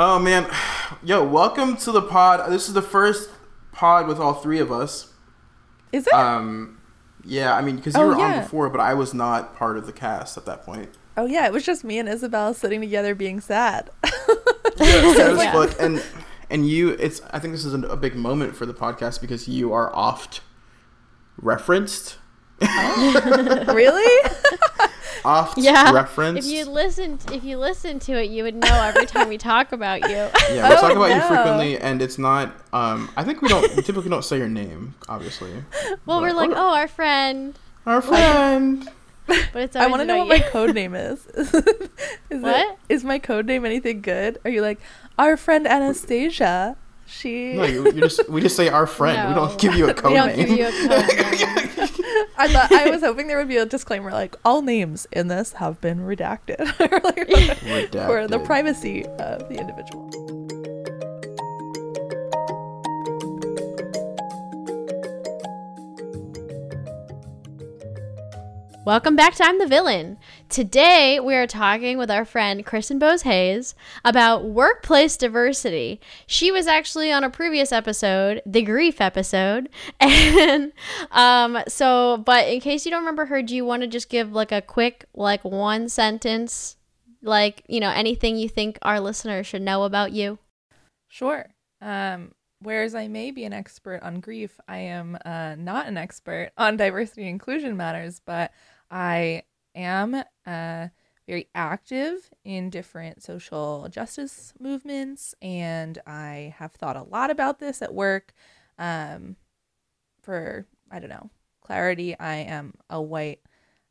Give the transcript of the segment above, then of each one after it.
Oh man, yo, welcome to the pod. This is the first pod with all three of us. Is it? Um, yeah, I mean, because you Oh, were on before, but I was not part of the cast at that point. oh yeah, it was just me and Isabel sitting together being sad. Yeah, sad as Yeah. fuck. And and you, it's. I think this is a big moment for the podcast because you are oft referenced, really? oft Yeah. referenced. If you listen, if you listen to it, you would know every time we talk about you. yeah, we Oh, talk about you frequently, and it's not. Um, I think we don't. We typically don't say your name, obviously. Well, we're like, oh, our friend, Our friend. but it's I want to know what you. my code name is. is What? It, is my code name anything good? Are you like our friend Anastasia? She. No, you, you just we just say our friend. We don't give you a code we don't name. give you a code name. I thought I was hoping there would be a disclaimer like all names in this have been redacted Or, like, for the privacy of the individual. Welcome back to I'm the Villain. Today we are talking with our friend Kristen Bose Hayes about workplace diversity. She was actually on a previous episode, the grief episode, and um, so. But in case you don't remember her, do you want to just give like a quick, like one sentence, like you know anything you think our listeners should know about you? Sure. Um, whereas I may be an expert on grief, I am uh, not an expert on diversity and inclusion matters, but I am uh, very active in different social justice movements, and I have thought a lot about this at work. Um, for, I don't know, clarity, I am a white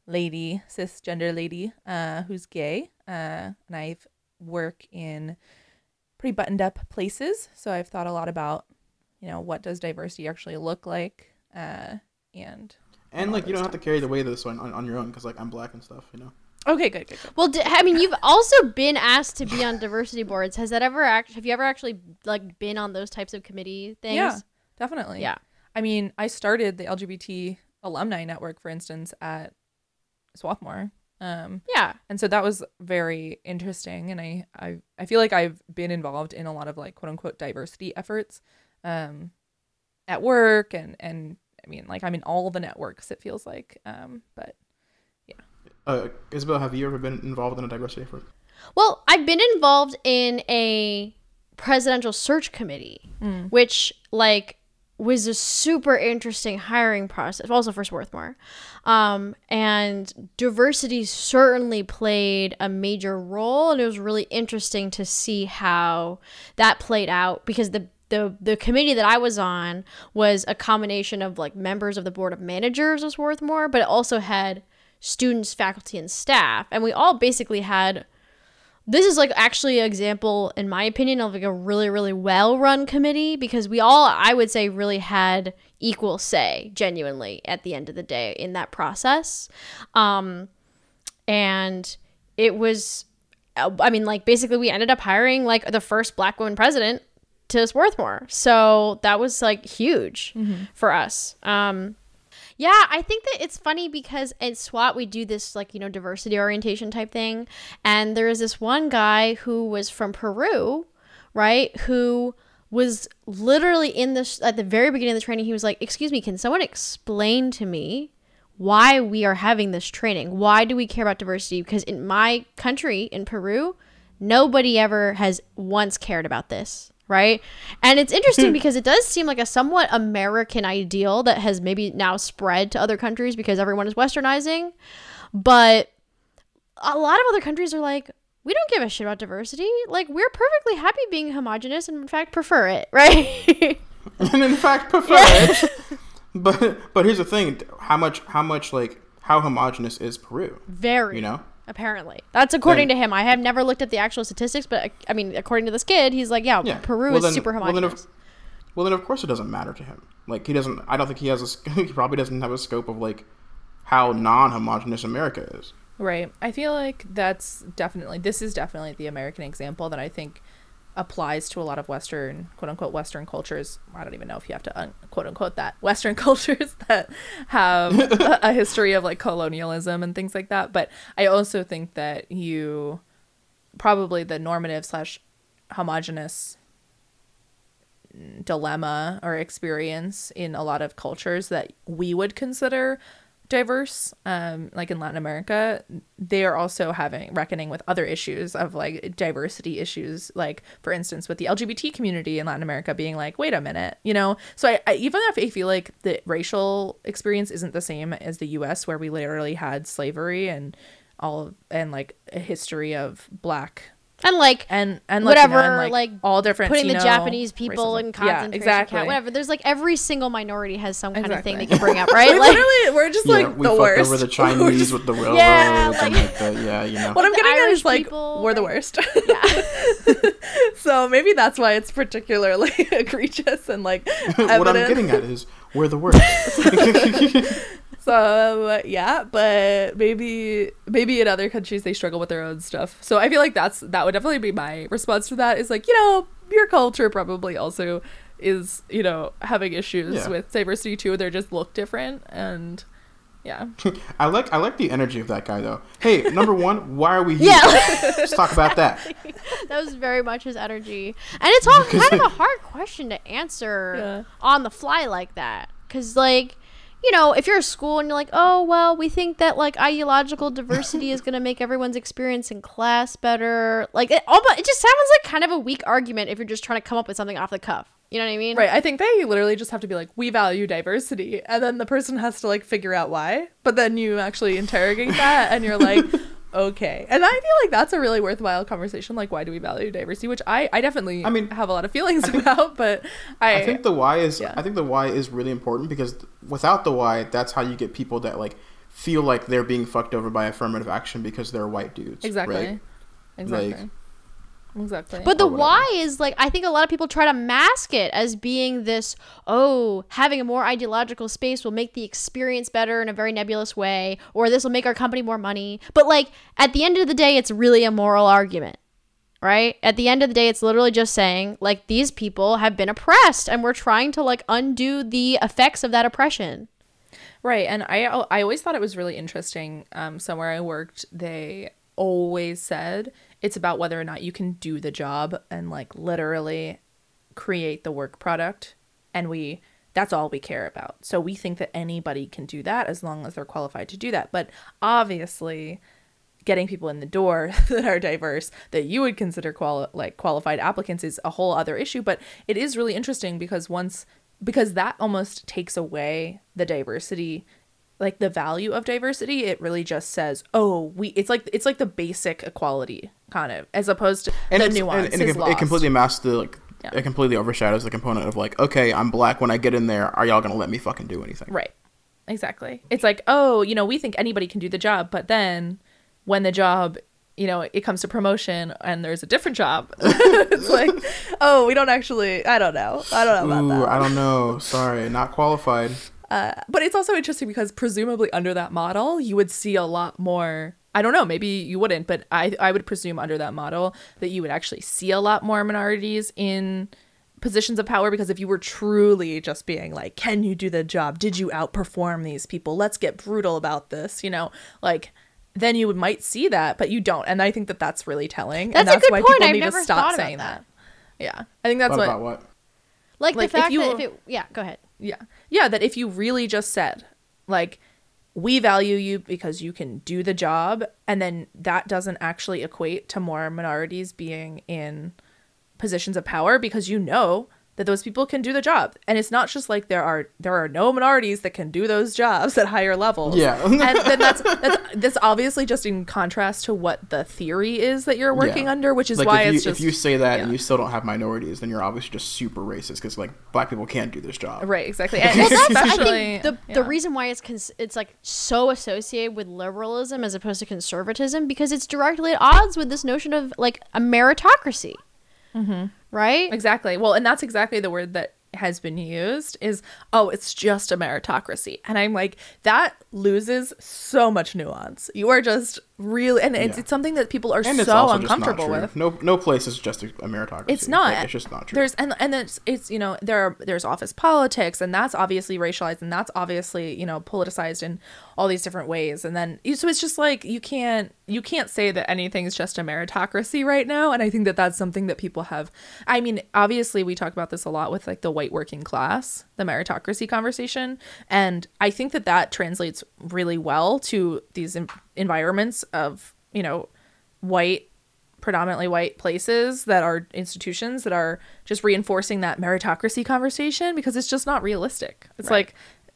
lady, cisgender lady uh, who's gay, uh, and I work in pretty buttoned up places. So I've thought a lot about, you know, what does diversity actually look like, uh, and And like you don't have to carry the weight of this one on, on your own because like I'm black and stuff, you know. Okay, good, good, good. Well, d- I mean, you've also been asked to be on diversity boards. Has that ever act? Have you ever actually like been on those types of committee things? Yeah, definitely. Yeah. I mean, I started the LGBT alumni network, for instance, at Swarthmore. Um, Yeah. and so that was very interesting and I, I i feel like i've been involved in a lot of like quote unquote diversity efforts um at work and and i mean like i'm in all the networks it feels like um but Uh, Isabel, have you ever been involved in a diversity effort? Well, I've been involved in a presidential search committee, which like was a super interesting hiring process. Also for Swarthmore, um, and diversity certainly played a major role, and it was really interesting to see how that played out because the the the committee that I was on was a combination of like members of the board of managers of Swarthmore, but it also had students, faculty, and staff, and we all basically had this is like actually an example in my opinion of like a really really well run committee because we all i would say really had equal say genuinely at the end of the day in that process. Um and it was i mean like basically we ended up hiring like the first black woman president to swarthmore. So that was like huge for us. Um yeah, I think that it's funny because at SWAT we do this like, you know, diversity orientation type thing. And there is this one guy who was from Peru, right? Who was literally in this at the very beginning of the training, he was like, Excuse me, can someone explain to me why we are having this training? Why do we care about diversity? Because in my country, in Peru, nobody ever has once cared about this right? And it's interesting because it does seem like a somewhat american ideal that has maybe now spread to other countries because everyone is westernizing. But a lot of other countries are like we don't give a shit about diversity. Like we're perfectly happy being homogenous and in fact prefer it right? And in fact prefer it. But but here's the thing: how much how much like how homogenous is Peru? very. You know. Apparently that's according Then- to him i have never looked at the actual statistics but i mean according to this kid he's like yeah, Yeah. peru Well, is then- super well, then of- Well, then of course it doesn't matter to him. Like he doesn't. I don't think he has a. sc- He probably doesn't have a scope of like how non-homogenous America is. Right. I feel like that's definitely this is definitely the American example that I think applies to a lot of Western quote unquote Western cultures. I don't even know if you have to un- quote unquote that Western cultures that have a, a history of like colonialism and things like that. But I also think that you probably the normative slash homogenous dilemma or experience in a lot of cultures that we would consider diverse um like in latin america they are also having reckoning with other issues of like diversity issues like for instance with the lgbt community in latin america being like wait a minute you know? So i, I even if i feel like the racial experience isn't the same as the us where we literally had slavery and all and like a history of black and like and and whatever, Latina and, like, all different putting the Japanese people racism. in yeah, concentration exactly. camp, whatever. There's like every single minority has some kind of thing Exactly. they can bring up, right? We like literally, we're just Yeah, like we the fucked worst. over the We're the Chinese just- with the railroads Yeah, and like- like the, yeah, you know. what I'm the getting at is like people, we're the worst. yeah. so maybe that's why it's particularly egregious and like what I'm getting at is we're the worst. So yeah, but maybe maybe in other countries they struggle with their own stuff. So I feel like that's that would definitely be my response to that. Is like you know your culture probably also is you know having issues Yeah. with diversity too. They just look different and yeah. I like I like the energy of that guy though. Hey, number one, why are we here? Yeah. Let's talk about that. that was very much his energy, and it's all kind of a hard question to answer Yeah. on the fly like that, because like. You know, if you're a school and you're like, oh, well, we think that like ideological diversity is going to make everyone's experience in class better. Like, it, all, but it just sounds like kind of a weak argument if you're just trying to come up with something off the cuff. You know what I mean? Right. I think they literally just have to be like, we value diversity. And then the person has to like figure out why. But then you actually interrogate that and you're like, okay. And I feel like that's a really worthwhile conversation. Like, why do we value diversity? Which I, I definitely I mean, have a lot of feelings about, but I, I think the why is Yeah. I think the why is really important because without the why, that's how you get people that like feel like they're being fucked over by affirmative action because they're white dudes. exactly. Right? Exactly. Like- exactly. But the why is like I think a lot of people try to mask it as being this oh having a more ideological space will make the experience better in a very nebulous way or this will make our company more money. But like at the end of the day it's really a moral argument. Right? At the end of the day it's literally just saying like these people have been oppressed and we're trying to like undo the effects of that oppression. Right, and I I always thought it was really interesting. Um, somewhere I worked, they always said it's about whether or not you can do the job and like literally create the work product, and we that's all we care about. So we think that anybody can do that as long as they're qualified to do that. But obviously, getting people in the door that are diverse that you would consider quali- like qualified applicants is a whole other issue but it is really interesting because once because that almost takes away the diversity like the value of diversity it really just says oh we it's like it's like the basic equality kind of as opposed to And the nuance and, and it, it completely masks the like Yeah. it completely overshadows the component of like, okay, I'm black when I get in there, are y'all gonna let me fucking do anything? Right. Exactly. It's like, oh, you know, we think anybody can do the job, but then when the job, you know, it comes to promotion and there's a different job, it's like, oh, we don't actually, I don't know. I don't know about Ooh, that. I don't know. Sorry, not qualified. Uh, but it's also interesting because presumably under that model, you would see a lot more. I don't know, maybe you wouldn't, but I I would presume under that model that you would actually see a lot more minorities in positions of power because if you were truly just being like, can you do the job? Did you outperform these people? Let's get brutal about this, you know, like then you would might see that, but you don't. And I think that that's really telling. That's and a that's good why point. people I've need never to stop thought about saying that. that. Yeah. I think that's what what about what? Like, Like, the if fact you- that if it yeah, go ahead. Yeah. Yeah, that if you really just said, like, we value you because you can do the job, and then that doesn't actually equate to more minorities being in positions of power because you know that those people can do the job. And it's not just like there are there are no minorities that can do those jobs at higher levels. Yeah. and then that's that's that's obviously just in contrast to what the theory is that you're working Yeah. under, which is like why if you, it's just if you say that and you still don't have minorities, then you're obviously just super racist because like black people can't do this job. right, exactly. And Well, that's, I especially think the the reason why it's cons- it's like so associated with liberalism as opposed to conservatism because it's directly at odds with this notion of like a meritocracy, mm-hmm. Right? Exactly. Well, and that's exactly the word that has been used is oh it's just a meritocracy and i'm like that loses so much nuance you are just really and it's, Yeah. it's something that people are And so also just not uncomfortable with. No, no place is just a, meritocracy. It's not. Like, it's just not true. There's and and it's, it's you know there are, there's office politics and that's obviously racialized and that's obviously you know politicized in all these different ways and then so it's just like you can't you can't say that anything is just a meritocracy right now and I think that that's something that people have. I mean obviously we talk about this a lot with like the white working class the meritocracy conversation and I think that that translates really well to these environments of you know white predominantly white places that are institutions that are just reinforcing that meritocracy conversation because it's just not realistic. It's like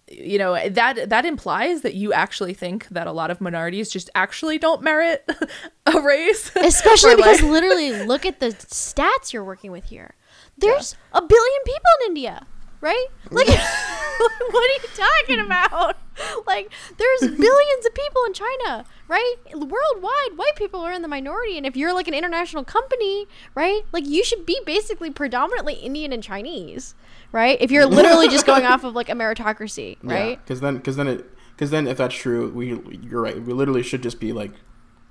you know that that implies that you actually think that a lot of minorities just actually don't merit a race Especially because literally, look at the stats you're working with here. There's a billion people in India, right? Like, what are you talking about? Like, there's billions of people in China, right? Worldwide, white people are in the minority, and if you're like an international company, right? Like, you should be basically predominantly Indian and Chinese, right? If you're literally just going off of like a meritocracy, right? Because then, because then it, because then if that's true, we you're right. We literally should just be like,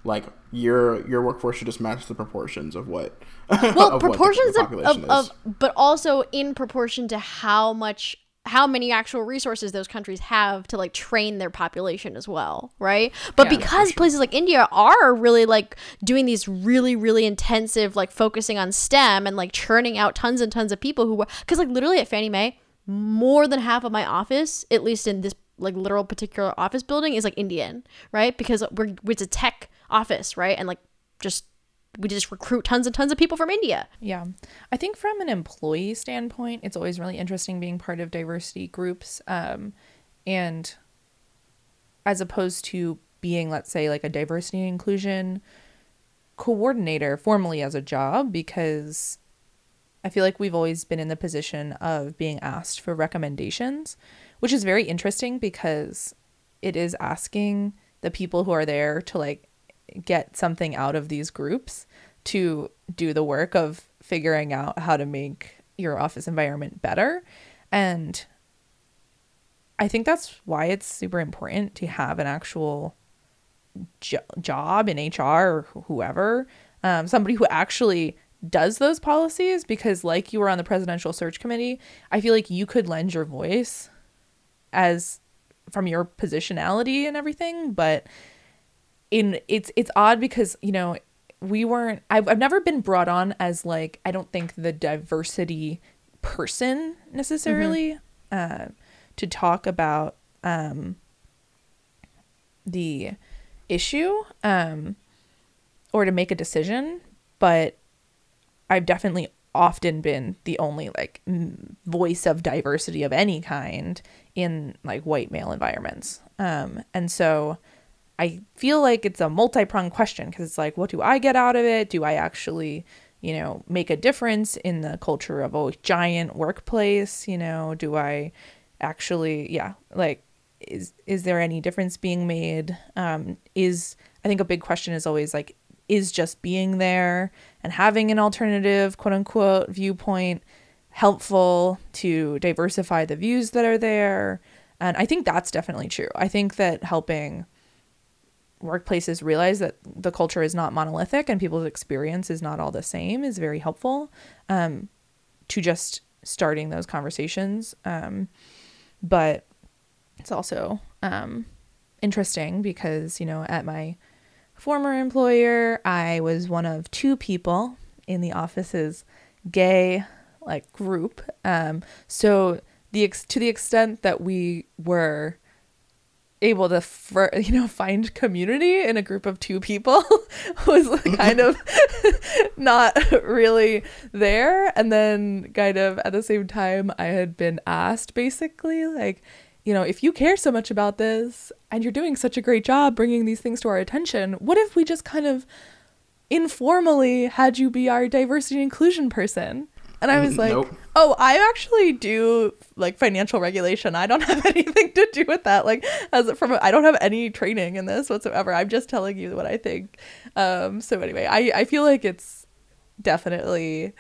like your your workforce should just match the proportions of what. well of what the proportions of, population of, of but also in proportion to how much how many actual resources those countries have to like train their population as well right but Yeah. because places like india are really like doing these really really intensive like focusing on stem and like churning out tons and tons of people who were because like literally at fannie mae more than half of my office at least in this like literal particular office building is like indian right because we're it's a tech office right and like just we just recruit tons and tons of people from india Yeah. I think from an employee standpoint, it's always really interesting being part of diversity groups. Um, and as opposed to being, let's say, like a diversity and inclusion coordinator formally as a job, because I feel like we've always been in the position of being asked for recommendations, which is very interesting because it is asking the people who are there to like get something out of these groups to do the work of figuring out how to make your office environment better. And I think that's why it's super important to have an actual jo- job in HR or whoever, um, somebody who actually does those policies. Because, like you were on the presidential search committee, I feel like you could lend your voice as from your positionality and everything, but in it's it's odd because you know we weren't I've, I've never been brought on as like i don't think the diversity person necessarily uh, to talk about um, the issue um, or to make a decision but i've definitely often been the only like m- voice of diversity of any kind in like white male environments. Um, and so I feel like it's a multi-pronged question because it's like, what do I get out of it? Do I actually, you know, make a difference in the culture of a giant workplace? You know, do I actually, yeah, like, is is there any difference being made? Um, is I think a big question is always like, is just being there and having an alternative, quote unquote, viewpoint helpful to diversify the views that are there? And I think that's definitely true. I think that helping workplaces realize that the culture is not monolithic and people's experience is not all the same is very helpful um, to just starting those conversations. Um, but it's also um, interesting because, you know, at my former employer, I was one of two people in the office's gay like group. Um, so the ex- to the extent that we were able to you know find community in a group of two people was kind of not really there. And then kind of at the same time i had been asked basically like you know if you care so much about this and you're doing such a great job bringing these things to our attention what if we just kind of informally had you be our diversity inclusion person and i was like Nope. oh i actually do like financial regulation. I don't have anything to do with that. Like as from i don't have any training in this whatsoever. I'm just telling you what i think. Um so anyway i i feel like it's definitely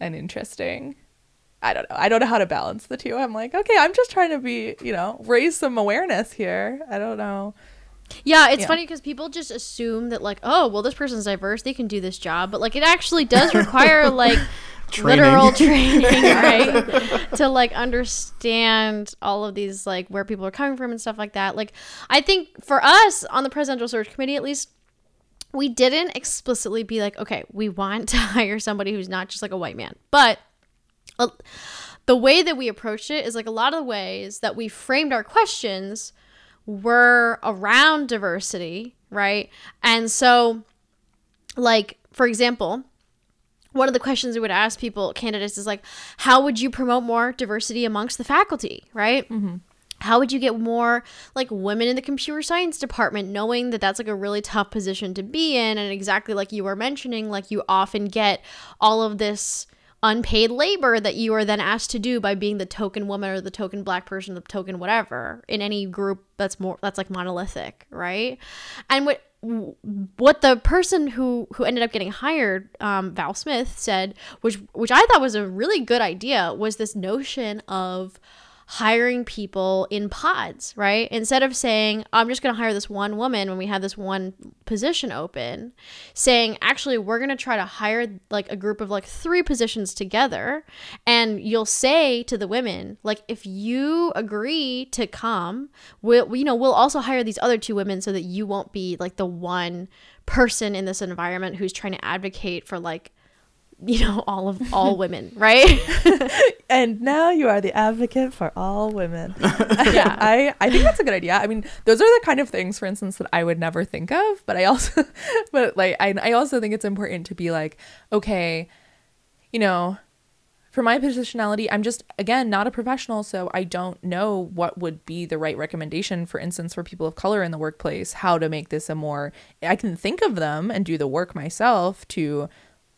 an interesting i don't know. I don't know how to balance the two. I'm like okay i'm just trying to be you know raise some awareness here. I don't know. Yeah, it's Yeah. funny because people just assume that like, oh, well, this person's diverse, they can do this job, but like it actually does require like Training. literal training, right? to like understand all of these like where people are coming from and stuff like that. Like, I think for us on the presidential search committee, at least. We didn't explicitly be like, okay, we want to hire somebody who's not just like a white man. But uh, the way that we approached it is like a lot of the ways that we framed our questions were around diversity, right? And so, like, for example, one of the questions we would ask people, candidates, is like, how would you promote more diversity amongst the faculty, right? Mm-hmm. How would you get more like women in the computer science department, knowing that that's like a really tough position to be in? And exactly like you were mentioning, like you often get all of this unpaid labor that you are then asked to do by being the token woman or the token black person, the token whatever in any group that's more that's like monolithic, right? And what what the person who who ended up getting hired, um, Val Smith said, which which I thought was a really good idea, was this notion of hiring people in pods, right? Instead of saying, I'm just going to hire this one woman when we have this one position open, saying, actually, we're going to try to hire like a group of like three positions together. And you'll say to the women, like, if you agree to come, we'll, you know, we'll also hire these other two women so that you won't be like the one person in this environment who's trying to advocate for like, you know, all of all women, right? And now you are the advocate for all women. Yeah. I, I think that's a good idea. I mean, those are the kind of things, for instance, that I would never think of. But I also, but like, I, I also think it's important to be like, okay, you know, for my positionality, I'm just, again, not a professional. So I don't know what would be the right recommendation, for instance, for people of color in the workplace, how to make this a more, I can think of them and do the work myself to,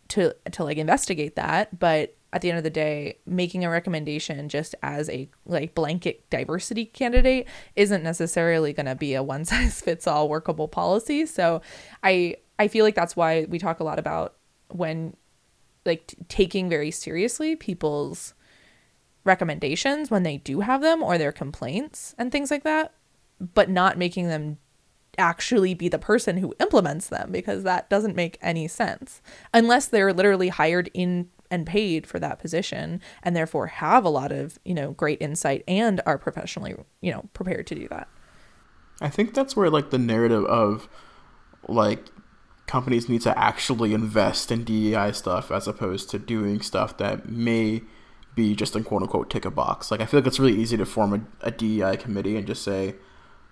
to, to like investigate that. But at the end of the day, making a recommendation just as a like blanket diversity candidate isn't necessarily going to be a one size fits all workable policy. So I I feel like that's why we talk a lot about when like t- taking very seriously people's recommendations when they do have them or their complaints and things like that, but not making them actually be the person who implements them because that doesn't make any sense unless they're literally hired in and paid for that position and therefore have a lot of you know great insight and are professionally you know prepared to do that I think that's where like the narrative of like companies need to actually invest in DEI stuff as opposed to doing stuff that may be just a quote unquote tick a box. Like I feel like it's really easy to form a, a DEI committee and just say,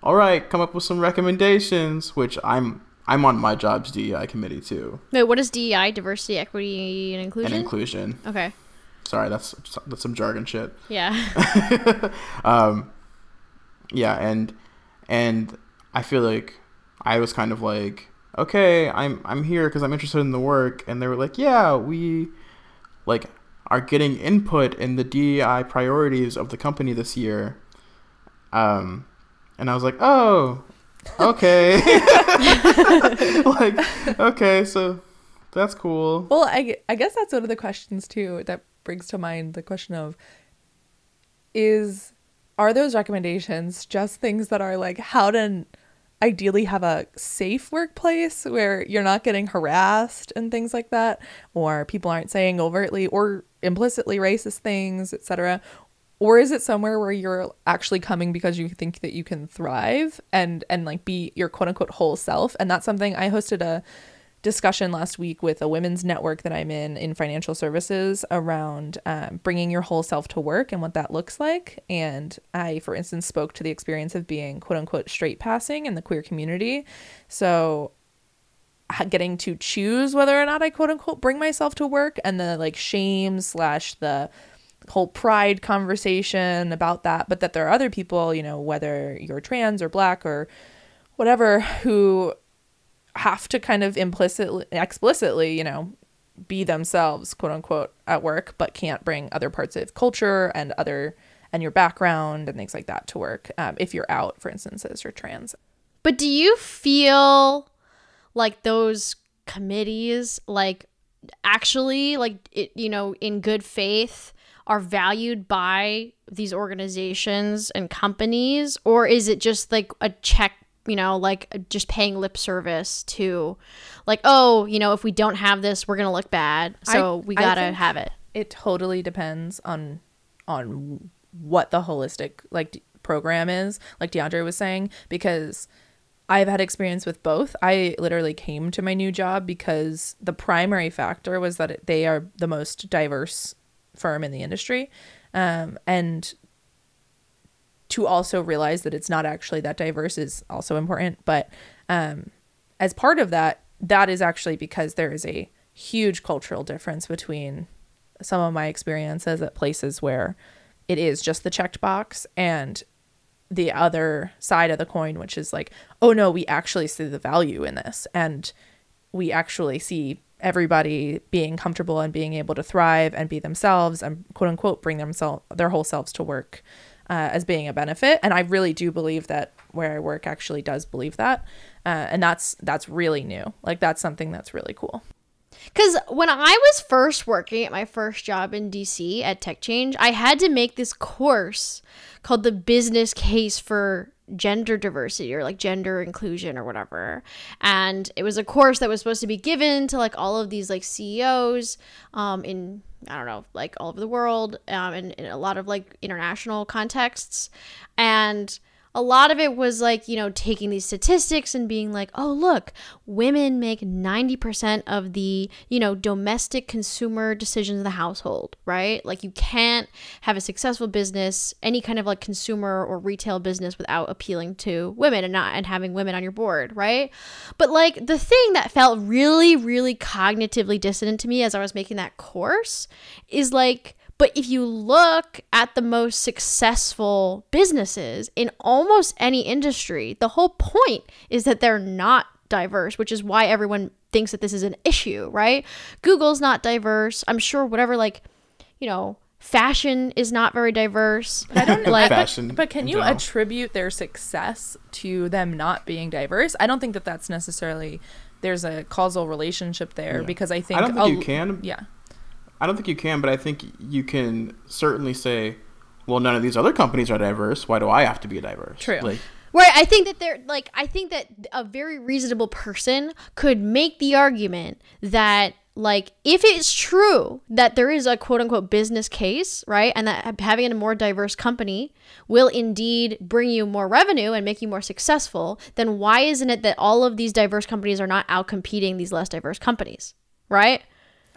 "All right, come up with some recommendations," which I'm I'm on my job's DEI committee too, Wait, what is DEI? Diversity, equity, and inclusion. and inclusion. okay. Sorry, that's that's some jargon shit. Yeah. um, yeah, and and I feel like I was kind of like, okay, I'm I'm here because I'm interested in the work, and they were like, yeah, we like are getting input in the DEI priorities of the company this year. Um, and I was like, oh, okay, like okay, so that's cool. well I, I guess that's one of the questions too that brings to mind the question of is are those recommendations just things that are like how to ideally have a safe workplace where you're not getting harassed and things like that or people aren't saying overtly or implicitly racist things etc or is it somewhere where you're actually coming because you think that you can thrive and and like be your quote unquote whole self and that's something i hosted a discussion last week with a women's network that I'm in in financial services around um, bringing your whole self to work and what that looks like. And I, for instance, spoke to the experience of being quote unquote straight passing in the queer community. So getting to choose whether or not I quote unquote bring myself to work and the like shame slash the whole pride conversation about that, but that there are other people, you know, whether you're trans or black or whatever, who have to kind of implicitly, explicitly, you know, be themselves, quote unquote, at work, but can't bring other parts of culture and other and your background and things like that to work. Um, if you're out, for instance, as you're trans. But do you feel like those committees, like actually, like it, you know, in good faith, are valued by these organizations and companies, or is it just like a check you know, like just paying lip service to, like, oh, you know, if we don't have this, we're gonna look bad, so I- we gotta have it. it totally depends on on what the holistic like d- program is like deandre was saying because i've had experience with both i literally came to my new job because the primary factor was that it- they are the most diverse firm in the industry um, and to also realize that it's not actually that diverse is also important. But um, as part of that that is actually because there is a huge cultural difference between some of my experiences at places where it is just the checked box and the other side of the coin which is like oh no we actually see the value in this. And we actually see everybody being comfortable and being able to thrive and be themselves and quote unquote bring themselves their whole selves to work uh, as being a benefit. And i really do believe that where i work actually does believe that. Uh, and that's that's really new. Like that's something that's really cool. Because when I was first working at my first job in DC at Tech Change, I had to make this course called the Business Case for Gender Diversity or like Gender Inclusion or whatever. And it was a course that was supposed to be given to like all of these like CEOs um, in, I don't know, like all over the world um, and in a lot of like international contexts. And a lot of it was like, you know, taking these statistics and being like, oh, look, women make 90% of the, you know, domestic consumer decisions in the household, right? Like, you can't have a successful business, any kind of like consumer or retail business without appealing to women and not and having women on your board, right? But like, the thing that felt really, really cognitively dissonant to me as I was making that course is like, but if you look at the most successful businesses in almost any industry, the whole point is that they're not diverse, which is why everyone thinks that this is an issue, right? Google's not diverse. I'm sure whatever like, you know, fashion is not very diverse. I don't. Like- but, Fashion but can you general. attribute their success to them not being diverse? I don't think that that's necessarily there's a causal relationship there Yeah. because I think I don't think a- you can. Yeah, I don't think you can, but I think you can certainly say, well, none of these other companies are diverse. Why do I have to be diverse? True. Like, Right, I think that they're like I think that a very reasonable person could make the argument that like if it's true that there is a quote unquote business case, right? And that having a more diverse company will indeed bring you more revenue and make you more successful, then why isn't it that all of these diverse companies are not out competing these less diverse companies? Right?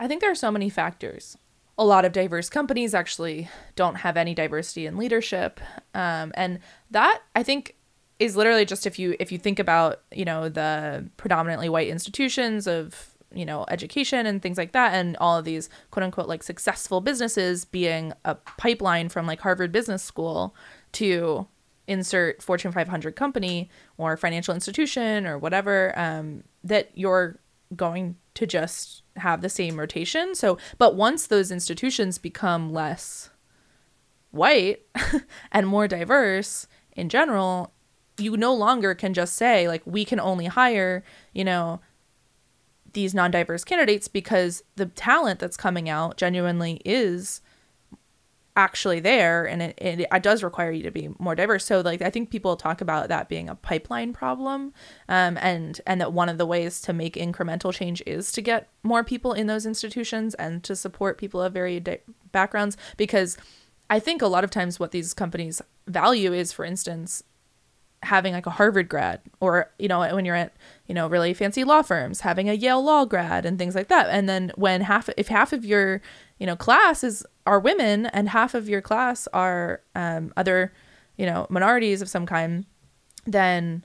I think there are so many factors. A lot of diverse companies actually don't have any diversity in leadership, um, and that I think is literally just if you if you think about you know the predominantly white institutions of you know education and things like that, and all of these quote unquote like successful businesses being a pipeline from like Harvard Business School to insert Fortune 500 company or financial institution or whatever um, that you're going to just have the same rotation. So, but once those institutions become less white and more diverse in general, you no longer can just say, like, we can only hire, you know, these non diverse candidates because the talent that's coming out genuinely is actually there and it, it, it does require you to be more diverse. So like i think people talk about that being a pipeline problem um, and and that one of the ways to make incremental change is to get more people in those institutions and to support people of varied di- backgrounds because i think a lot of times what these companies value is for instance having like a Harvard grad or you know when you're at you know really fancy law firms having a Yale law grad and things like that. And then when half if half of your you know class is are women and half of your class are um, other you know minorities of some kind then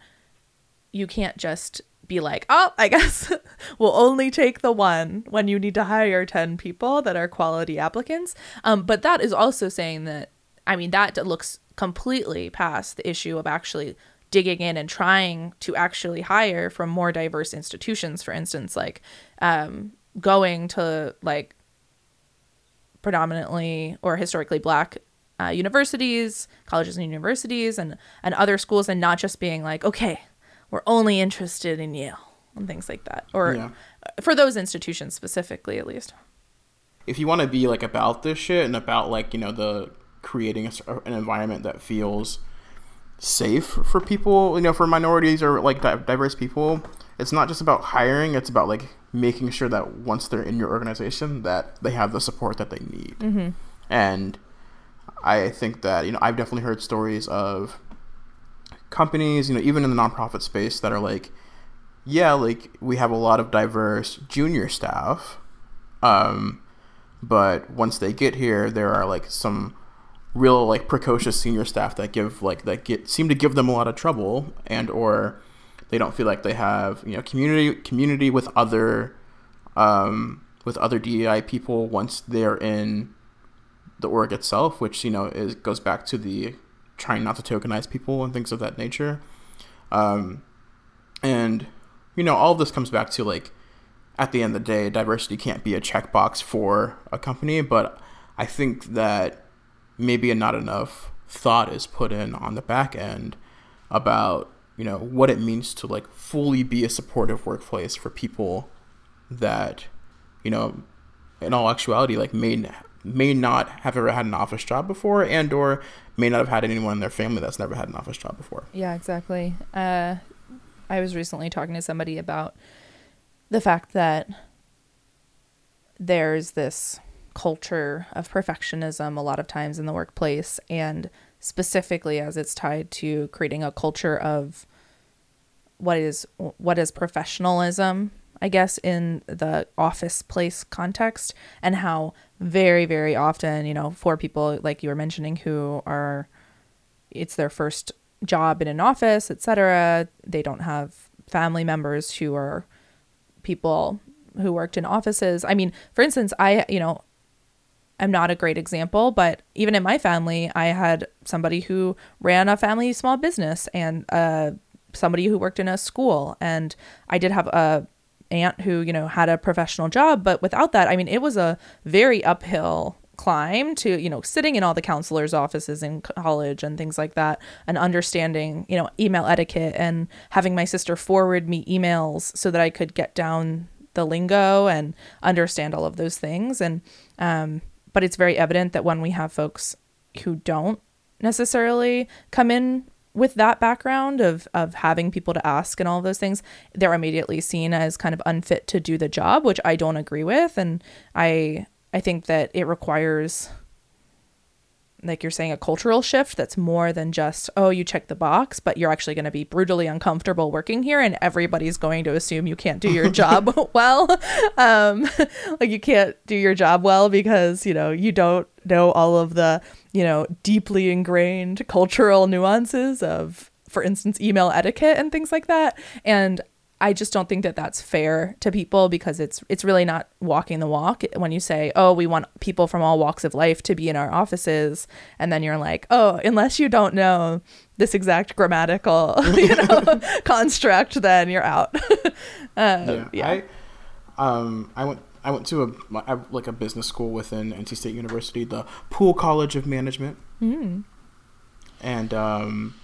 you can't just be like oh I guess we'll only take the one when you need to hire 10 people that are quality applicants. Um, but that is also saying that I mean that looks completely past the issue of actually digging in and trying to actually hire from more diverse institutions. For instance like um, going to like predominantly or historically black uh, universities colleges and universities and and other schools and not just being like okay we're only interested in yale and things like that or Yeah. for those institutions specifically at least if you want to be like about this shit and about like you know the creating a, an environment that feels safe for people, you know, for minorities or like di- diverse people. It's not just about hiring; it's about like making sure that once they're in your organization, that they have the support that they need. Mm-hmm. And I think that you know I've definitely heard stories of companies, you know, even in the nonprofit space, that are like, yeah, like we have a lot of diverse junior staff, um, but once they get here, there are like some real like precocious senior staff that give like that get seem to give them a lot of trouble and or they don't feel like they have you know community community with other um, with other DEI people once they're in the org itself, which you know is goes back to the trying not to tokenize people and things of that nature. Um, and you know all this comes back to like at the end of the day, diversity can't be a checkbox for a company, but I think that maybe not enough thought is put in on the back end about you know what it means to like fully be a supportive workplace for people that you know in all actuality like may may not have ever had an office job before and or may not have had anyone in their family that's never had an office job before Yeah, exactly. Uh, I was recently talking to somebody about the fact that there's this culture of perfectionism a lot of times in the workplace, and specifically as it's tied to creating a culture of what is what is professionalism I guess in the office place context and how very very often you know for people like you were mentioning who are it's their first job in an office etc they don't have family members who are people who worked in offices. I mean for instance i you know i'm not a great example but even in my family i had somebody who ran a family small business and uh, somebody who worked in a school. And i did have a aunt who you know had a professional job but without that i mean it was a very uphill climb to you know sitting in all the counselors offices in college and things like that and understanding you know email etiquette and having my sister forward me emails so that i could get down the lingo and understand all of those things. And um but it's very evident that when we have folks who don't necessarily come in with that background of of having people to ask and all those things, they're immediately seen as kind of unfit to do the job, which I don't agree with, and I I think that it requires like you're saying a cultural shift that's more than just oh you check the box but you're actually going to be brutally uncomfortable working here and everybody's going to assume you can't do your job well. Um like you can't do your job well because you know you don't know all of the you know deeply ingrained cultural nuances of for instance email etiquette and things like that. And I just don't think that that's fair to people because it's it's really not walking the walk when you say, "Oh, we want people from all walks of life to be in our offices," and then you're like, "Oh, unless you don't know this exact grammatical, you know, construct, then you're out." uh, yeah, yeah, I um I went I went to a like a business school within NC State University, the Poole College of Management, mm. and um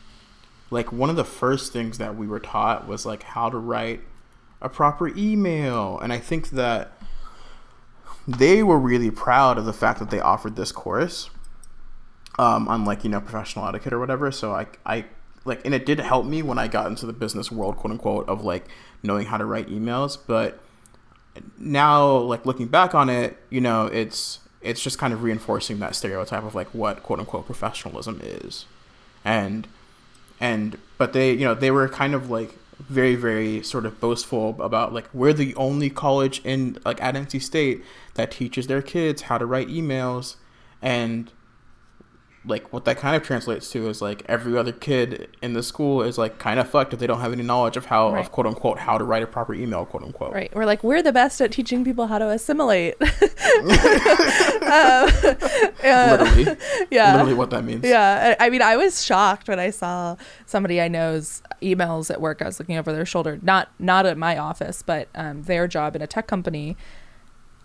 like one of the first things that we were taught was like how to write a proper email. And i think that they were really proud of the fact that they offered this course um, on like you know professional etiquette or whatever. So i i like and it did help me when i got into the business world quote unquote of like knowing how to write emails. But now like looking back on it you know it's it's just kind of reinforcing that stereotype of like what quote unquote professionalism is. And and but they you know they were kind of like very very sort of boastful about like we're the only college in like at NC State that teaches their kids how to write emails. And like what that kind of translates to is like every other kid in the school is like kind of fucked if they don't have any knowledge of how right. of quote unquote how to write a proper email quote unquote right. We're like we're the best at teaching people how to assimilate. Um, uh, literally. yeah. Literally what that means. Yeah. I, I mean i was shocked when i saw somebody i know's emails at work. I was looking over their shoulder not not at my office but um, their job in a tech company.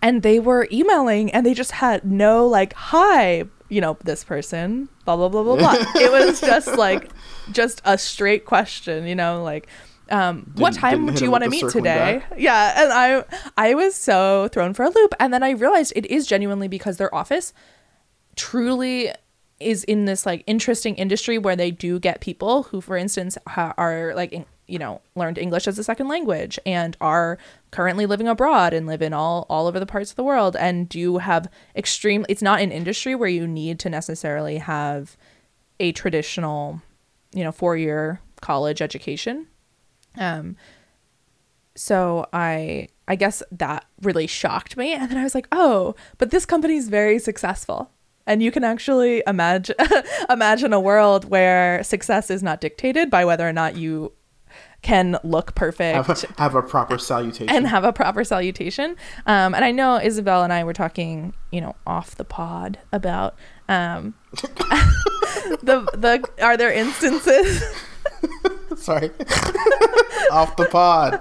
And they were emailing and they just had no like hi you know, this person, blah, blah, blah, blah, blah. it was just like, just a straight question, you know, like, um, what time do you want to meet today? Back. Yeah. And I, I was so thrown for a loop. And then I realized it is genuinely because their office truly is in this like interesting industry where they do get people who for instance ha- are like in- you know learned english as a second language and are currently living abroad and live in all all over the parts of the world. And do have extreme it's not an industry where you need to necessarily have a traditional you know four year college education. Um so i i guess that really shocked me. And then i was like oh but this company's very successful. And you can actually imagine imagine a world where success is not dictated by whether or not you can look perfect Have a, have a proper salutation. and have a proper salutation. Um, and I know Isabel and I were talking, you know, off the pod about um, the the are there instances Sorry. Off the pod.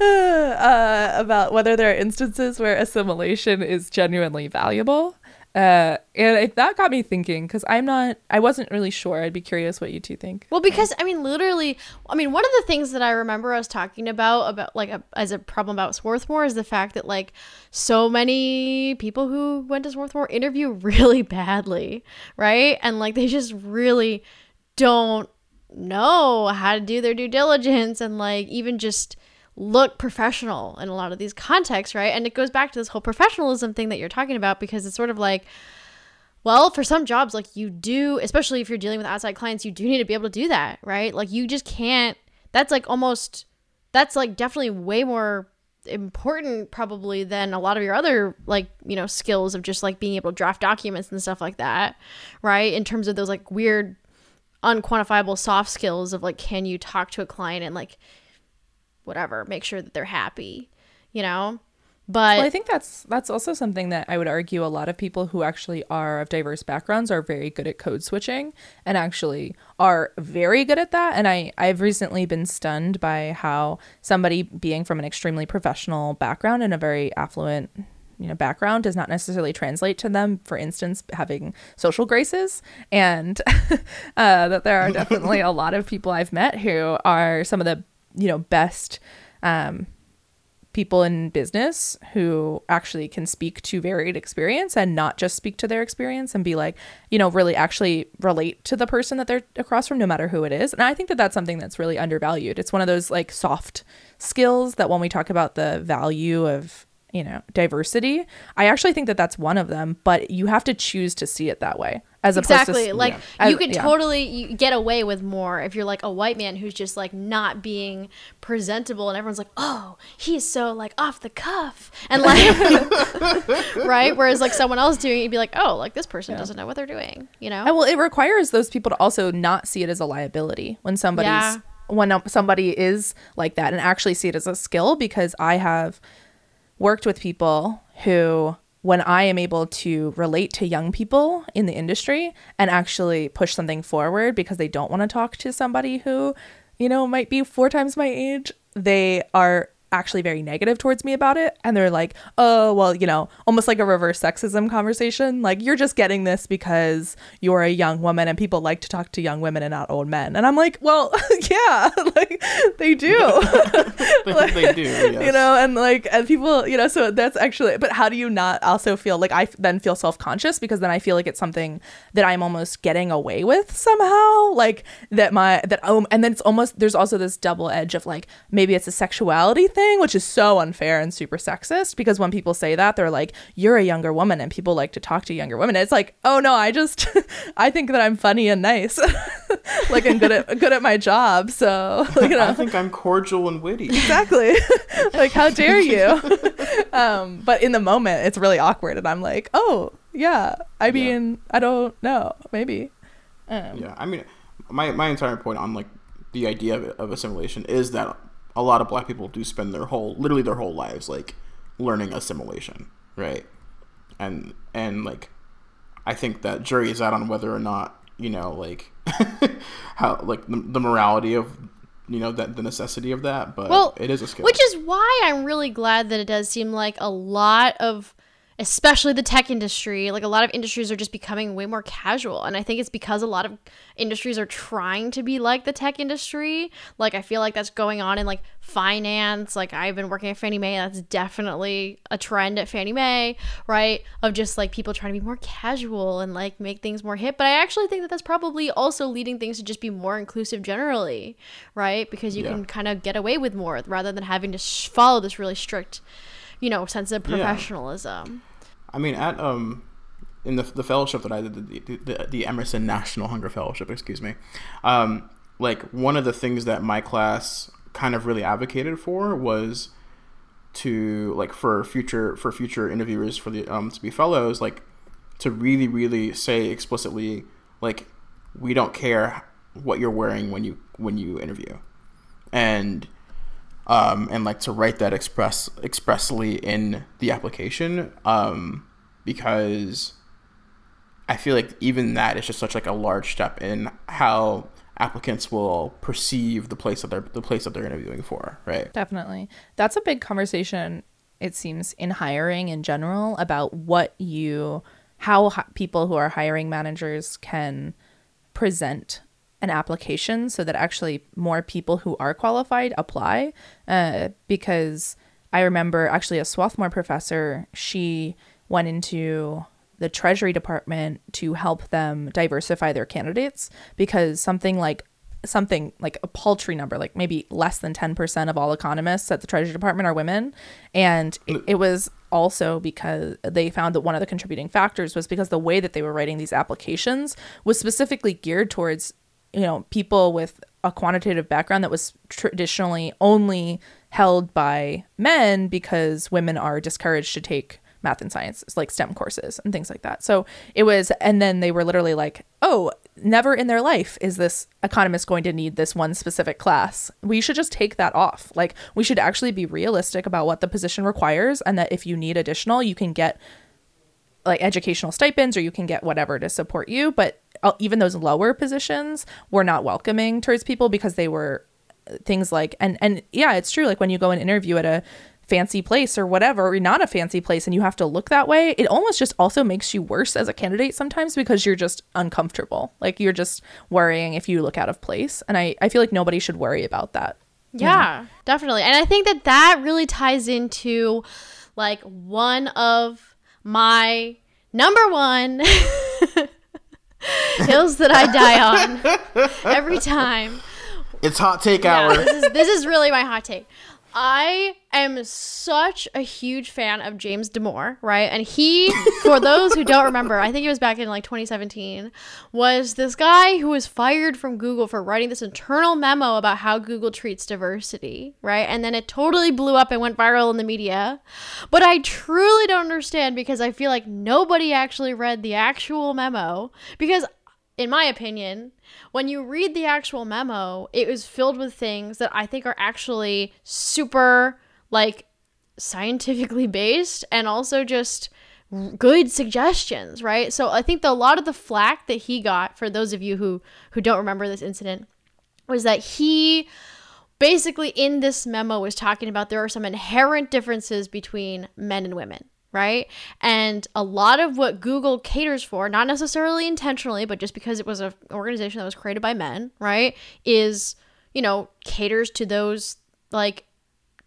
uh, about whether there are instances where assimilation is genuinely valuable. Uh, and it, that got me thinking because I'm not, I wasn't really sure. I'd be curious what you two think. Well, because I mean, literally, I mean, one of the things that I remember us talking about about like a, as a problem about Swarthmore is the fact that like so many people who went to Swarthmore interview really badly, right? And like they just really don't know how to do their due diligence and like even just look professional in a lot of these contexts, right? And it goes back to this whole professionalism thing that you're talking about because it's sort of like well, for some jobs, like you do, especially if you're dealing with outside clients, you do need to be able to do that, right? Like you just can't, that's like almost, that's like definitely way more important probably than a lot of your other like you know skills of just like being able to draft documents and stuff like that right in terms of those like weird unquantifiable soft skills of like can you talk to a client and like whatever make sure that they're happy you know but Well, I think that's that's also something that I would argue a lot of people who actually are of diverse backgrounds are very good at code switching and actually are very good at that. And I I've recently been stunned by how somebody being from an extremely professional background and a very affluent you know background does not necessarily translate to them for instance having social graces and uh, that there are definitely a lot of people i've met who are some of the you know best um, people in business who actually can speak to varied experience and not just speak to their experience and be like, you know, really actually relate to the person that they're across from, no matter who it is. And I think that that's something that's really undervalued. It's one of those like soft skills that when we talk about the value of, you know, diversity, I actually think that that's one of them, but you have to choose to see it that way. As exactly opposed to, like yeah. you could yeah. totally you get away with more if you're like a white man who's just like not being presentable and everyone's like oh he's so like off the cuff and like right whereas like someone else doing it you'd be like oh like this person doesn't know what they're doing you know And well, it requires those people to also not see it as a liability when somebody's Yeah. when um, somebody is like that and actually see it as a skill because I have worked with people who when I am able to relate to young people in the industry and actually push something forward because they don't want to talk to somebody who, you know, might be four times my age, they are actually very negative towards me about it and they're like oh well you know almost like a reverse sexism conversation like you're just getting this because you're a young woman and people like to talk to young women and not old men and i'm like well yeah like they do they, they do. Yes. you know and like and people you know so that's actually but how do you not also feel like i then feel self-conscious because then i feel like it's something that i'm almost getting away with somehow like that my that um and then it's almost there's also this double edge of like maybe it's a sexuality thing which is so unfair and super sexist because when people say that they're like you're a younger woman and people like to talk to younger women. It's like oh no i just i think that i'm funny and nice like i'm good at good at my job so you know. I think I'm cordial and witty. exactly. Like how dare you? Um but in the moment it's really awkward and i'm like oh yeah i mean i don't know maybe. Um, Yeah, I mean, my my entire point on like the idea of, of assimilation is that a lot of black people do spend their whole, literally their whole lives, like learning assimilation, right? And and like, I think that jury is out on whether or not you know like how like the, the morality of you know that the necessity of that, but Well, it is a skill. Which is why I'm really glad that it does seem like a lot of, especially the tech industry. Like a lot of industries are just becoming way more casual. And I think it's because a lot of industries are trying to be like the tech industry. Like I feel like that's going on in like finance. Like I've been working at Fannie Mae. That's definitely a trend at Fannie Mae, right? Of just like people trying to be more casual and like make things more hip. But I actually think that that's probably also leading things to just be more inclusive generally, right? Because you Yeah. can kind of get away with more rather than having to sh- follow this really strict, you know, sense of Yeah. I mean, at um, in the the fellowship that I did, the the, the Emerson National Hunger Fellowship, excuse me, um, like one of the things that my class kind of really advocated for was to like for future for future interviewers for the um to be fellows like to really really say explicitly like we don't care what you're wearing when you when you interview. And um, and like to write that express expressly in the application um, because I feel like even that is just such like a large step in how applicants will perceive the place that they're the place that they're interviewing for, right? Definitely. That's a big conversation, it seems, in hiring in general about what you, how people who are hiring managers can present an application so that actually more people who are qualified apply. Uh, because I remember actually a Swarthmore professor, she went into the Treasury Department to help them diversify their candidates because something like something like a paltry number, like maybe less than 10% of all economists at the Treasury Department are women. And it, it was also because they found that one of the contributing factors was because the way that they were writing these applications was specifically geared towards, you know, people with a quantitative background that was traditionally only held by men because women are discouraged to take math and science, like STEM courses and things like that. So it was, and then they were literally like, oh, never in their life is this economist going to need this one specific class. We should just take that off. Like, we should actually be realistic about what the position requires, and that if you need additional, you can get like educational stipends or you can get whatever to support you. But even those lower positions were not welcoming towards people because they were uh, things like, and, and yeah, it's true. Like when you go and interview at a, fancy place or whatever, or not a fancy place, and you have to look that way, it almost just also makes you worse as a candidate sometimes because you're just uncomfortable. Like you're just worrying if you look out of place. And I, I feel like nobody should worry about that. Yeah, definitely. And I think that that really ties into like one of my number one hills that I die on every time. It's hot take Yeah, hour. this is this is really my hot take. I am such a huge fan of James Damore, right? And he, for those who don't remember, I think it was back in like 2017, was this guy who was fired from Google for writing this internal memo about how Google treats diversity, right? And then it totally blew up and went viral in the media. But I truly don't understand because I feel like nobody actually read the actual memo because in my opinion, when you read the actual memo, it was filled with things that I think are actually super like scientifically based and also just good suggestions, right? So I think that a lot of the flack that he got for those of you who who don't remember this incident was that he basically in this memo was talking about there are some inherent differences between men and women right? And a lot of what google caters for not necessarily intentionally but just because it was an organization that was created by men right is you know caters to those like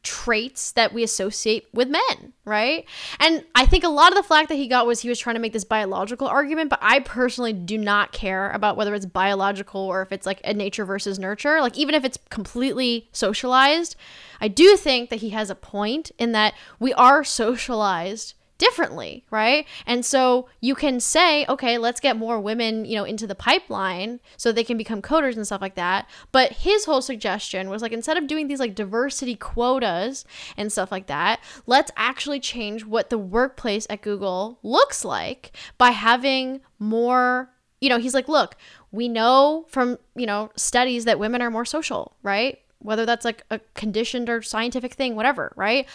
traits that we associate with men, right? And I think a lot of the flack that he got was he was trying to make this biological argument, but I personally do not care about whether it's biological or if it's like a nature versus nurture. Like, even if it's completely socialized, I do think that he has a point in that we are socialized differently, right? And so you can say, okay, let's get more women, you know, into the pipeline so they can become coders and stuff like that. But his whole suggestion was like instead of doing these like diversity quotas and stuff like that, let's actually change what the workplace at Google looks like by having more you know, he's like, look, we know from, you know, studies that women are more social, right? Whether that's like a conditioned or scientific thing, whatever, right?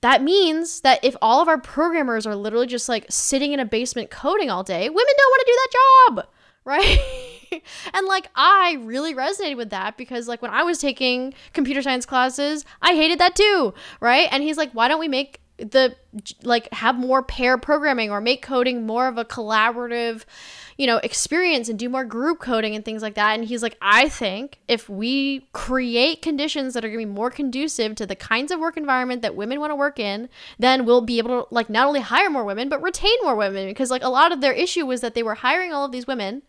That means that if all of our programmers are literally just like sitting in a basement coding all day, women don't want to do that job, right? and like I really resonated with that because like when I was taking computer science classes, I hated that too, right? And he's like, why don't we make the like have more pair programming or make coding more of a collaborative you know experience and do more group coding and things like that. And he's like i think if we create conditions that are going to be more conducive to the kinds of work environment that women want to work in then we'll be able to like not only hire more women but retain more women. Because like a lot of their issue was that they were hiring all of these women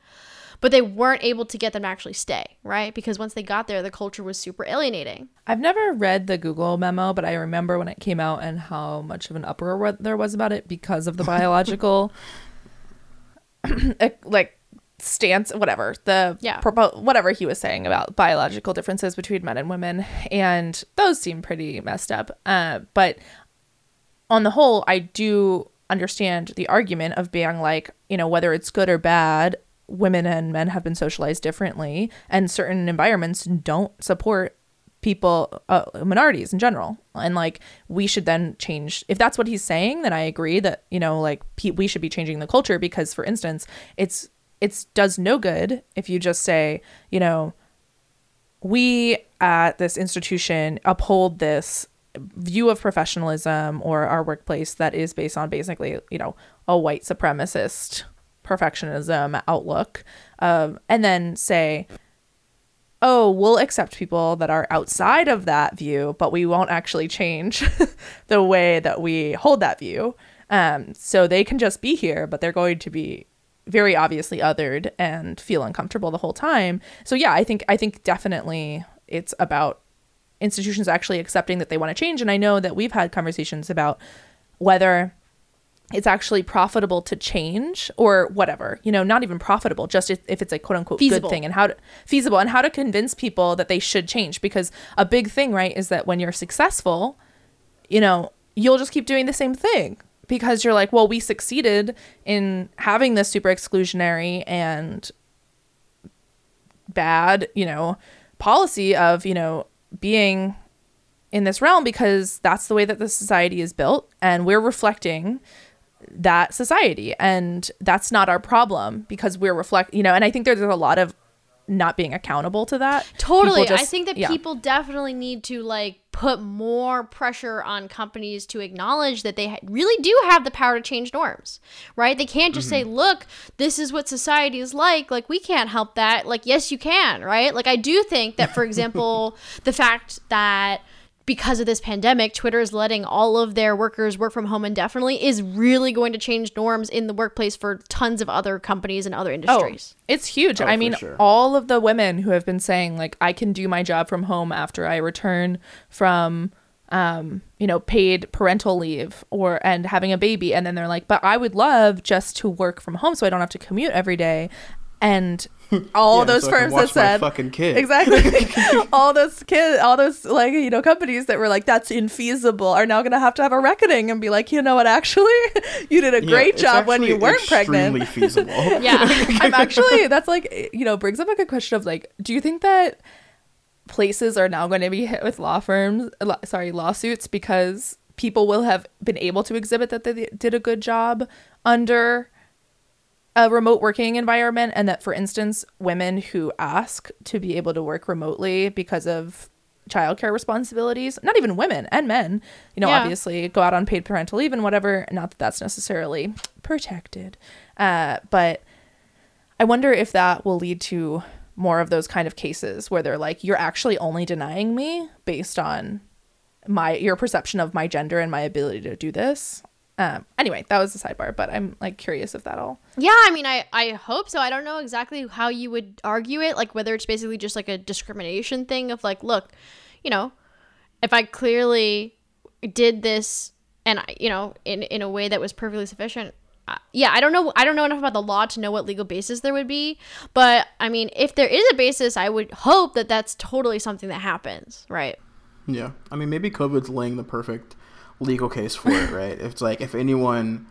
but they weren't able to get them to actually stay, right? Because once they got there, the culture was super alienating. I've never read the Google memo, but I remember when it came out and how much of an uproar there was about it because of the biological, like stance, whatever the yeah propo- whatever he was saying about biological differences between men and women, and those seem pretty messed up. Uh, but on the whole, I do understand the argument of being like, you know, whether it's good or bad, women and men have been socialized differently and certain environments don't support people uh, minorities in general. And like we should then change if that's what he's saying then i agree that you know like pe- we should be changing the culture because for instance it's it's does no good if you just say you know we at this institution uphold this view of professionalism or our workplace that is based on basically you know a white supremacist perfectionism outlook um, and then say oh we'll accept people that are outside of that view but we won't actually change the way that we hold that view. Um, so they can just be here but they're going to be very obviously othered and feel uncomfortable the whole time. So yeah i think i think definitely it's about institutions actually accepting that they want to change. And i know that we've had conversations about whether it's actually profitable to change or whatever you know not even profitable just if, if it's a quote unquote feasible. good thing and how to feasible and how to convince people that they should change because a big thing right is that when you're successful you know you'll just keep doing the same thing because you're like well we succeeded in having this super exclusionary and bad you know policy of you know being in this realm because that's the way that the society is built and we're reflecting that society and that's not our problem because we're reflect you know and i think there's a lot of not being accountable to that Totally. People I think that yeah. people definitely need to like put more pressure on companies to acknowledge that they ha- really do have the power to change norms, right? They can't just say, mm-hmm. "Look, this is what society is like." Like we can't help that. Like yes, you can, right? Like I do think that for example, the fact that because of this pandemic, Twitter is letting all of their workers work from home indefinitely is really going to change norms in the workplace for tons of other companies and other industries. Oh, it's huge. Oh, I mean, sure. all of the women who have been saying like I can do my job from home after I return from um, you know, paid parental leave or and having a baby and then they're like, "But I would love just to work from home so I don't have to commute every day." And all Yeah, those so firms that said fucking kid. exactly all those kids all those like you know companies that were like that's infeasible are now gonna have to have a reckoning and be like you know what actually you did a great it's job when you weren't pregnant feasible. Yeah. I'm actually that's like you know brings up a good question of like do you think that places are now going to be hit with law firms law, sorry lawsuits because people will have been able to exhibit that they did a good job under a remote working environment and that for instance women who ask to be able to work remotely because of childcare responsibilities not even women and men you know Yeah. obviously go out on paid parental leave and whatever not that that's necessarily protected uh, but I wonder if that will lead to more of those kind of cases where they're like, you're actually only denying me based on my your perception of my gender and my ability to do this. Um, anyway, that was a sidebar, but I'm like curious if that'll. Yeah, I mean, I I hope so. I don't know exactly how you would argue it, like whether it's basically just like a discrimination thing of like, look, you know, if I clearly did this and I, you know, in in a way that was perfectly sufficient. Uh, yeah, I don't know. I don't know enough about the law to know what legal basis there would be, but I mean, if there is a basis, I would hope that that's totally something that happens, right? Yeah, I mean, maybe COVID's laying the perfect legal case for it, right? if it's like if anyone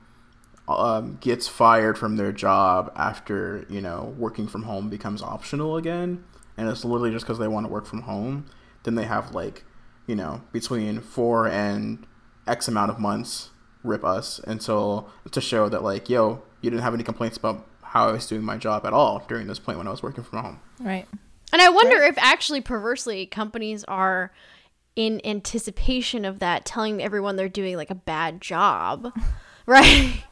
um, gets fired from their job after you know working from home becomes optional again, and it's literally just because they want to work from home, then they have like you know between four and X amount of months rip us until to show that like yo you didn't have any complaints about how I was doing my job at all during this point when I was working from home. Right. And I wonder if actually perversely companies are in anticipation of that telling everyone they're doing like a bad job right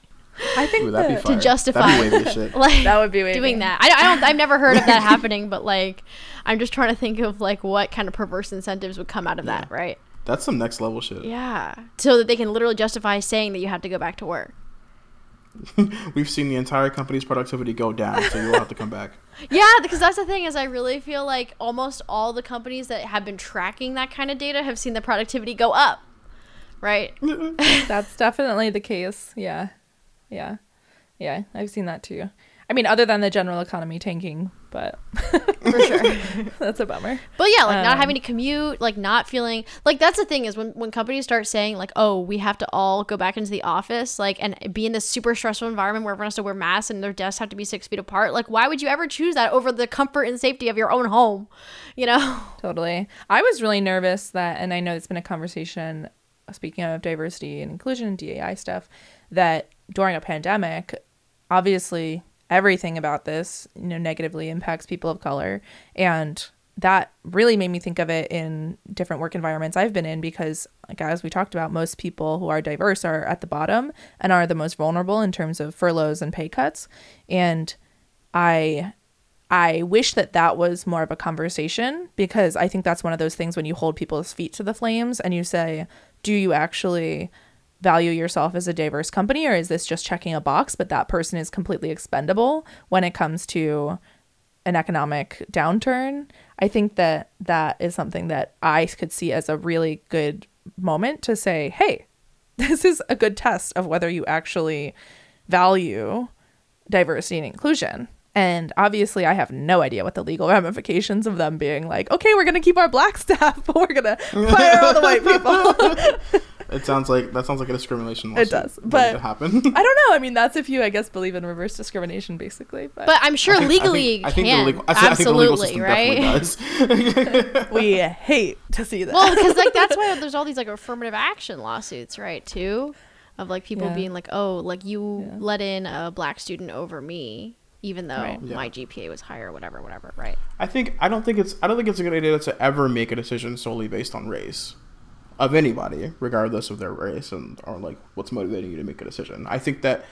I think Ooh, that'd be that- fire. justify- That'd be shit. like That would be wavy. doing that I, I don't i've never heard of that happening but like i'm just trying to think of like what kind of perverse incentives would come out of that right That's some next level shit. yeah so that they can literally justify saying that you have to go back to work We've seen the entire company's productivity go down, so you'll have to come back. Yeah, because that's the thing is I really feel like almost all the companies that have been tracking that kind of data have seen the productivity go up. Right? That's definitely the case. Yeah. Yeah. Yeah. I've seen that too. I mean, other than the general economy tanking, but For sure. that's a bummer. But yeah, like not Um, having to commute, like not feeling like that's the thing is when when companies start saying like, "Oh, we have to all go back into the office," like and be in this super stressful environment where everyone has to wear masks and their desks have to be 6 feet apart. Like why would you ever choose that over the comfort and safety of your own home? You know? Totally. I was really nervous that, and I know it's been a conversation, speaking of diversity and inclusion and DAI stuff, that during a pandemic, obviously everything about this, you know, negatively impacts people of color. And that really made me think of it in different work environments I've been in because, like, as we talked about, most people who are diverse are at the bottom and are the most vulnerable in terms of furloughs and pay cuts. And I I wish that that was more of a conversation because I think that's one of those things when you hold people's feet to the flames and you say, do you actually value yourself as a diverse company or is this just checking a box but that person is completely expendable when it comes to an economic downturn? I think that that is something that I could see as a really good moment to say, hey, this is a good test of whether you actually value diversity and inclusion. And obviously, I have no idea what the legal ramifications of them being like, okay, we're going to keep our black staff, but we're going to fire all the white people. It sounds like that sounds like a discrimination law. It does, but- it happen. I don't know. I mean, that's if you, I guess, believe in reverse discrimination, basically. But, But I'm sure I think- legally I think, can. I think the legal, I, I think the legal Absolutely, system right? does. we hate to see that. well, because like that's why there's all these like affirmative action lawsuits, right? Too, of like people Yeah. being like, "Oh, like you Yeah. let in a black student over me, even though Right. Yeah. my GPA was higher, whatever, whatever." Right? I think I don't think it's I don't think it's a good idea to ever make a decision solely based on race of anybody, regardless of their race and or like what's motivating you to make a decision. I think that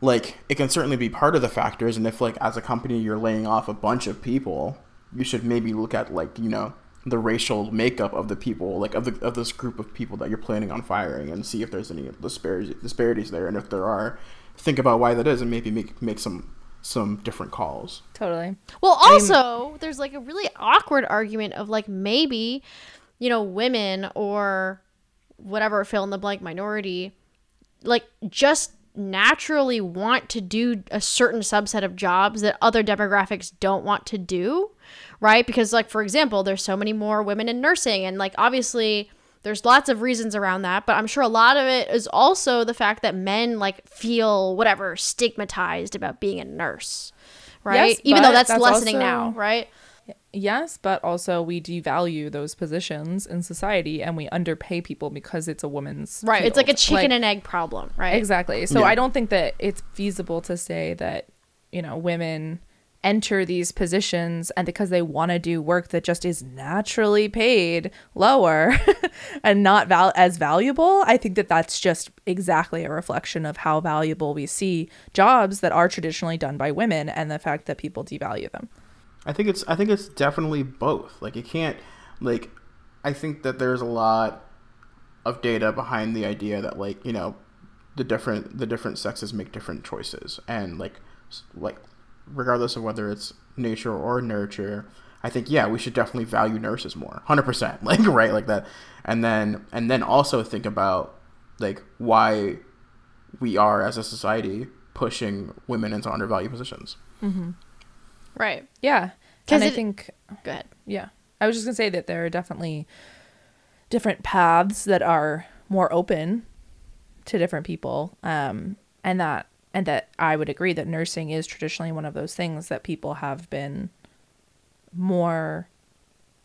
like it can certainly be part of the factors and if like as a company you're laying off a bunch of people, you should maybe look at like, you know, the racial makeup of the people, like of the of this group of people that you're planning on firing and see if there's any disparities disparities there and if there are, think about why that is and maybe make make some some different calls. totally. Well, also, there's like a really awkward argument of like maybe, you know, women or whatever fill in the blank minority, like just naturally want to do a certain subset of jobs that other demographics don't want to do, right? Because, like, for example, there's so many more women in nursing, and like, obviously, there's lots of reasons around that, but I'm sure a lot of it is also the fact that men like feel whatever stigmatized about being a nurse, right? Yes, Even though that's, that's lessening also- now, right? Yes, but also we devalue those positions in society and we underpay people because it's a woman's Right. It's like a field. chicken and egg problem, right? Exactly. So Yeah. I don't think that it's feasible to say that, you know, women enter these positions and because they want to do work that just is naturally paid lower and not val- as valuable, I think that that's just exactly a reflection of how valuable we see jobs that are traditionally done by women and the fact that people devalue them. I think it's I think it's definitely both. Like it can't like I think that there's a lot of data behind the idea that like, you know, the different the different sexes make different choices and like like regardless of whether it's nature or nurture, I think yeah, we should definitely value nurses more. 100%. Like right like that. And then and then also think about like why we are as a society pushing women into undervalued positions. Mm-hmm. Right. Yeah. 'Cause And I think Go ahead. Yeah. I was just going to say that there are definitely different paths that are more open to different people. Um, and that, and that I would agree that nursing is traditionally one of those things that people have been more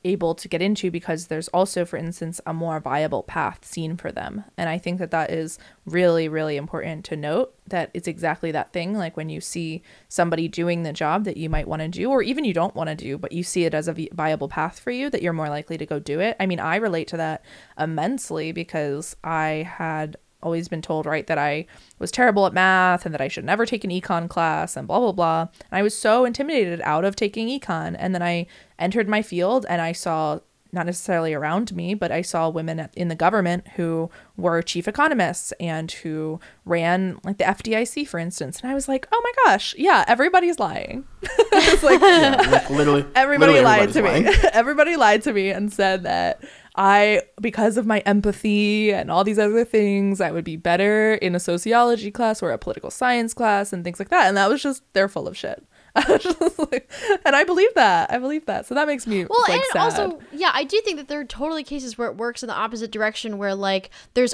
able to get into because there's also for instance a more viable path seen for them. And i think that that is really really important to note that it's exactly that thing. Like when you see somebody doing the job that you might want to do or even you don't want to do but you see it as a viable path for you that you're more likely to go do it. I mean i relate to that immensely because i had always been told, right, that I was terrible at math and that I should never take an econ class and blah, blah, blah. And I was so intimidated out of taking econ. And then I entered my field and I saw, not necessarily around me, but I saw women in the government who were chief economists and who ran like the FDIC, for instance. And I was like, oh my gosh, yeah, everybody's lying. it's like, Yeah, literally, everybody literally lied to everybody's me. everybody lied to me and said that I, because of my empathy and all these other things, I would be better in a sociology class or a political science class and things like that. And that was just, they're full of shit. I like, and I believe that. I believe that. So that makes me Well, like and sad. also, yeah, I do think that there are totally cases where it works in the opposite direction, where like there's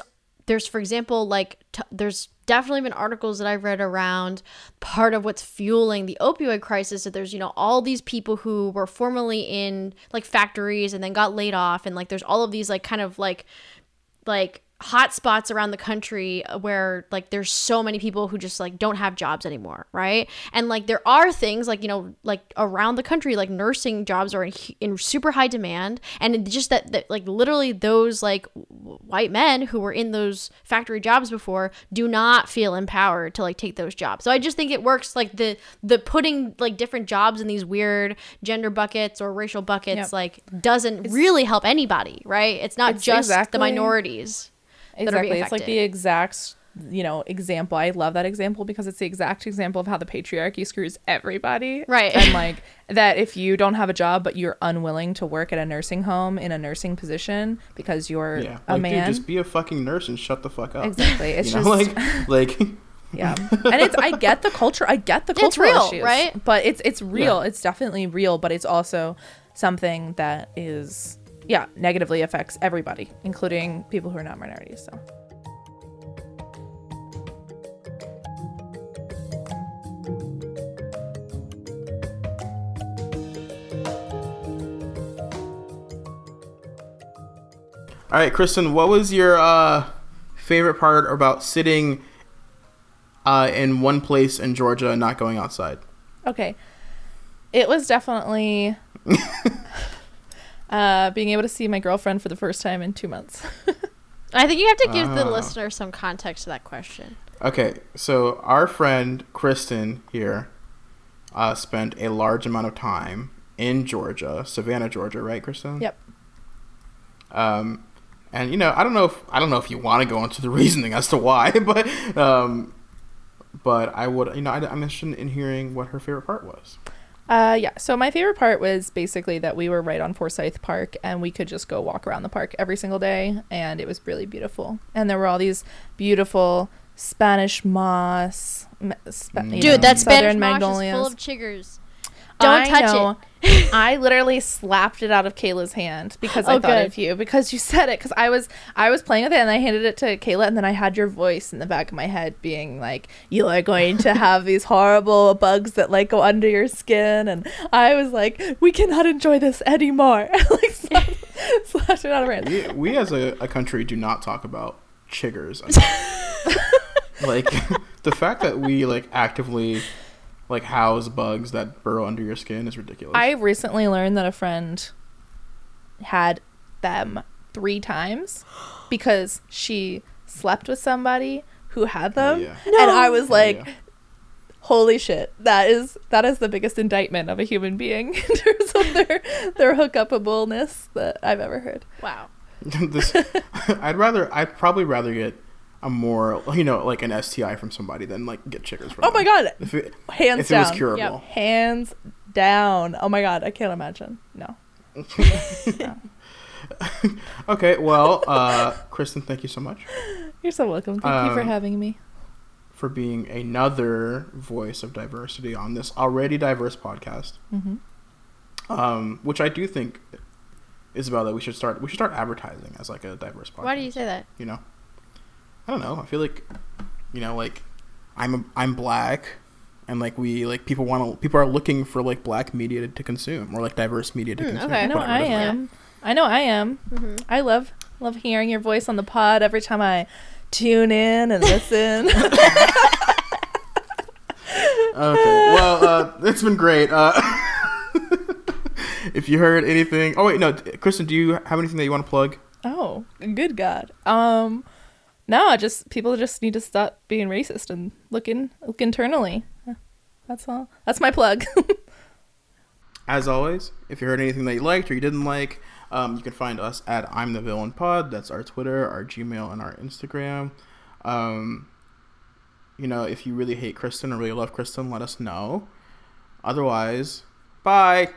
there's for example like t- there's definitely been articles that I've read around part of what's fueling the opioid crisis that there's you know all these people who were formerly in like factories and then got laid off and like there's all of these like kind of like like hot spots around the country where like there's so many people who just like don't have jobs anymore right? And like there are things like you know like around the country like nursing jobs are in, in super high demand. And just that, that like literally those like w- white men who were in those factory jobs before do not feel empowered to like take those jobs. So i just think it works like the the putting like different jobs in these weird gender buckets or racial buckets Yep. like doesn't really help anybody right? It's not It's just exactly- the minorities. that are being exactly it's like the exact you know example i love that example because it's the exact example of how the patriarchy screws everybody Right. and like that if you don't have a job but you're unwilling to work at a nursing home in a nursing position because you're Yeah, a like, man dude, just be a fucking nurse and shut the fuck up. exactly it's you know, just like, like, yeah and it's i get the culture i get the It's cultural real, issues, right? but it's it's real Yeah. it's definitely real but it's also something that is yeah negatively affects everybody including people who are not minorities so all right, Kristen, what was your uh, favorite part about sitting uh, in one place in Georgia and not going outside? Okay. It was definitely uh, being able to see my girlfriend for the first time in two months. I think you have to give the Ah. listener some context to that question. Okay, so our friend Kristen here uh, spent a large amount of time in Georgia, Savannah, Georgia, right, Kristen? yep. Um, and you know, I don't know if I don't know if you want to go into the reasoning as to why, but um, but I would, you know, I, I'm interested in hearing what her favorite part was. Uh, yeah. So my favorite part was basically that we were right on Forsyth Park and we could just go walk around the park every single day, and it was really beautiful. And there were all these beautiful Spanish moss, m- spa- Dude, know, that Spanish southern moss is full of chiggers. Don't I touch know. it. I literally slapped it out of Kayla's hand because oh, I Oh, thought good. of you because you said it because I was I was playing with it and I handed it to Kayla and then I had your voice in the back of my head being like you are going to have these horrible bugs that like go under your skin and I was like we cannot enjoy this anymore like slapped, slapped it out of her hand. We, we as a, a country do not talk about chiggers. like the fact that we like actively like house bugs that burrow under your skin is ridiculous. I recently learned that a friend had them three times because she slept with somebody who had them, Oh, them. yeah. And I was Oh, like, yeah. holy shit, that is that is the biggest indictment of a human being in terms of their their hookupableness that I've ever heard. Wow. this, I'd rather, I'd probably rather get a more, you know, like an STI from somebody than like get chiggers from. Oh my them. god. If it, Hands if it was down. curable. Hands down. Oh my god, I can't imagine. No. Okay, well, uh, Kristen, thank you so much You're so welcome. Thank you for Um, having me. for being another voice of diversity on this already diverse podcast. hmm Um, which I do think, Isabel, that we should start. We should start advertising as like a diverse podcast. Why do you say that? You know, I don't know. I feel like, you know, like I'm a, I'm black, and like we like people want to people are looking for like black media to, to consume or like diverse media to Hmm, consume. okay. I know whatever I it is. am. I know I am. I love love hearing your voice on the pod every time I tune in and listen. Okay. Well, uh, it's been great. Uh, if you heard anything, oh wait, no, Kristen, do you have anything that you want to plug? oh, good God. Um, no, just people just need to stop being racist and look in look internally. That's all. That's my plug. As always, if you heard anything that you liked or you didn't like, um, you can find us at I'm the Villain Pod. That's our Twitter, our Gmail, and our Instagram. Um, you know, if you really hate Kristen or really love Kristen, let us know. Otherwise, bye.